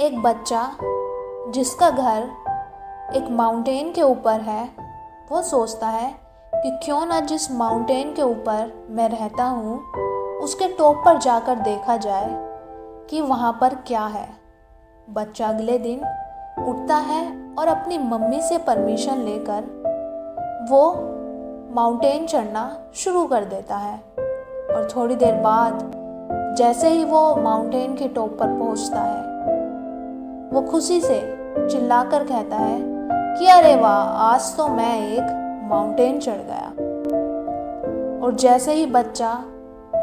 एक बच्चा जिसका घर एक माउंटेन के ऊपर है, वो सोचता है कि क्यों ना जिस माउंटेन के ऊपर मैं रहता हूँ, उसके टॉप पर जाकर देखा जाए कि वहाँ पर क्या है। बच्चा अगले दिन उठता है और अपनी मम्मी से परमिशन लेकर वो माउंटेन चढ़ना शुरू कर देता है। और थोड़ी देर बाद जैसे ही वो माउंटेन के टॉप पर पहुँचता है वो खुशी से चिल्लाकर कहता है कि अरे वाह, आज तो मैं एक माउंटेन चढ़ गया। और जैसे ही बच्चा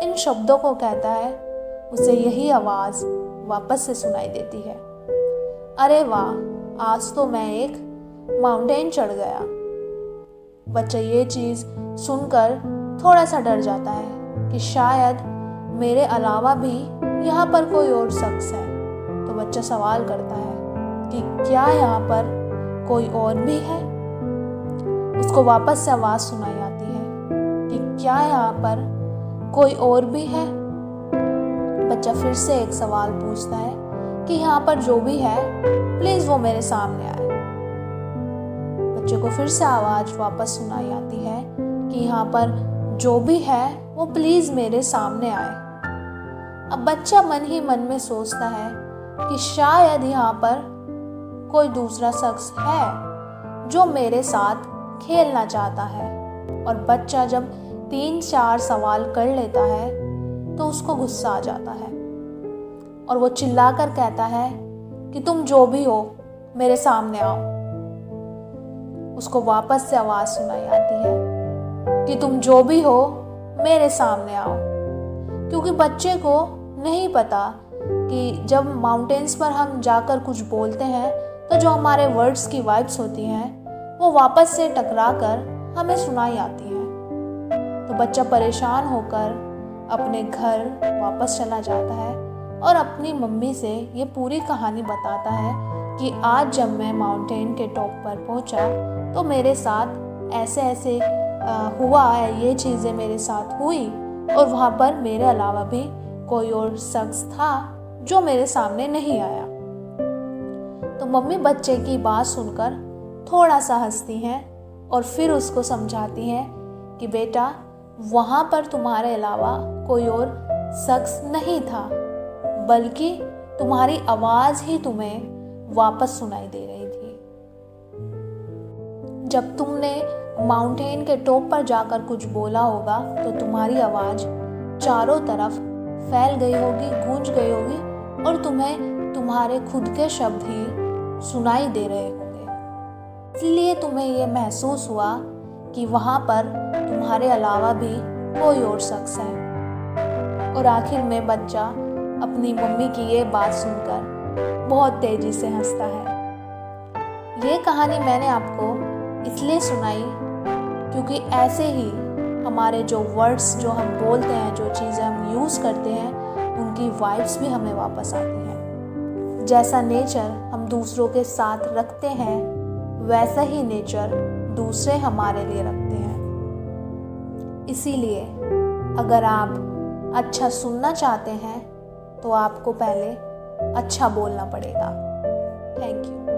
इन शब्दों को कहता है, उसे यही आवाज़ वापस से सुनाई देती है। अरे वाह, आज तो मैं एक माउंटेन चढ़ गया। बच्चा ये चीज़ सुनकर थोड़ा सा डर जाता है कि शायद मेरे अलावा भी यहाँ पर कोई और शख्स है। तो बच्चा सवाल करता है कि क्या यहाँ पर कोई और भी है? उसको वापस से आवाज़ सुनाई आती है कि क्या यहाँ पर कोई और भी है? बच्चा फिर से एक सवाल पूछता है कि यहाँ पर जो भी है प्लीज़ वो मेरे सामने आए। बच्चे को फिर से आवाज़ वापस सुनाई आती है कि यहाँ पर जो भी है, वो प्लीज़ मेरे सामने आए। अब बच्चा मन ही मन में सोचता है कि शायद यहाँ पर कोई दूसरा शख्स है जो मेरे साथ खेलना चाहता है। और बच्चा जब तीन चार सवाल कर लेता है तो उसको गुस्सा आ जाता है। और वो चिल्ला कर कहता है कि तुम जो भी हो, मेरे सामने आओ। उसको वापस से आवाज़ सुनाई आती है कि तुम जो भी हो, मेरे सामने आओ। क्योंकि बच्चे को नहीं पता कि जब माउंटेन्स पर हम जाकर कुछ बोलते हैं तो जो हमारे वर्ड्स की वाइब्स होती हैं, वो वापस से टकरा कर हमें सुनाई आती हैं। तो बच्चा परेशान होकर अपने घर वापस चला जाता है और अपनी मम्मी से ये पूरी कहानी बताता है कि आज जब मैं माउंटेन के टॉप पर पहुँचा तो मेरे साथ ऐसे ऐसे हुआ है, ये चीज़ें मेरे साथ हुई और वहाँ पर मेरे अलावा भी कोई और शख्स था। जो मेरे सामने नहीं आया। तो मम्मी बच्चे की बात सुनकर थोड़ा सा हंसती हैं और फिर उसको समझाती हैं कि बेटा, वहाँ पर तुम्हारे अलावा कोई और शख्स नहीं था, बल्कि तुम्हारी आवाज़ ही तुम्हें वापस सुनाई दे रही थी। जब तुमने माउंटेन के टॉप पर जाकर कुछ बोला होगा तो तुम्हारी आवाज़ चारों तरफ़ फैल गई होगी, गूंज गई होगी और तुम्हें तुम्हारे खुद के शब्द ही सुनाई दे रहे होंगे। इसलिए तुम्हें ये महसूस हुआ कि वहाँ पर तुम्हारे अलावा भी कोई और शख्स है। और आखिर में बच्चा अपनी मम्मी की ये बात सुनकर बहुत तेज़ी से हंसता है। ये कहानी मैंने आपको इसलिए सुनाई क्योंकि ऐसे ही हमारे जो वर्ड्स जो हम बोलते हैं, जो चीज़ें हम यूज़ करते हैं उनकी वाइब्स भी हमें वापस आती हैं। जैसा नेचर हम दूसरों के साथ रखते हैं, वैसा ही नेचर दूसरे हमारे लिए रखते हैं। इसीलिए अगर आप अच्छा सुनना चाहते हैं तो आपको पहले अच्छा बोलना पड़ेगा। Thank you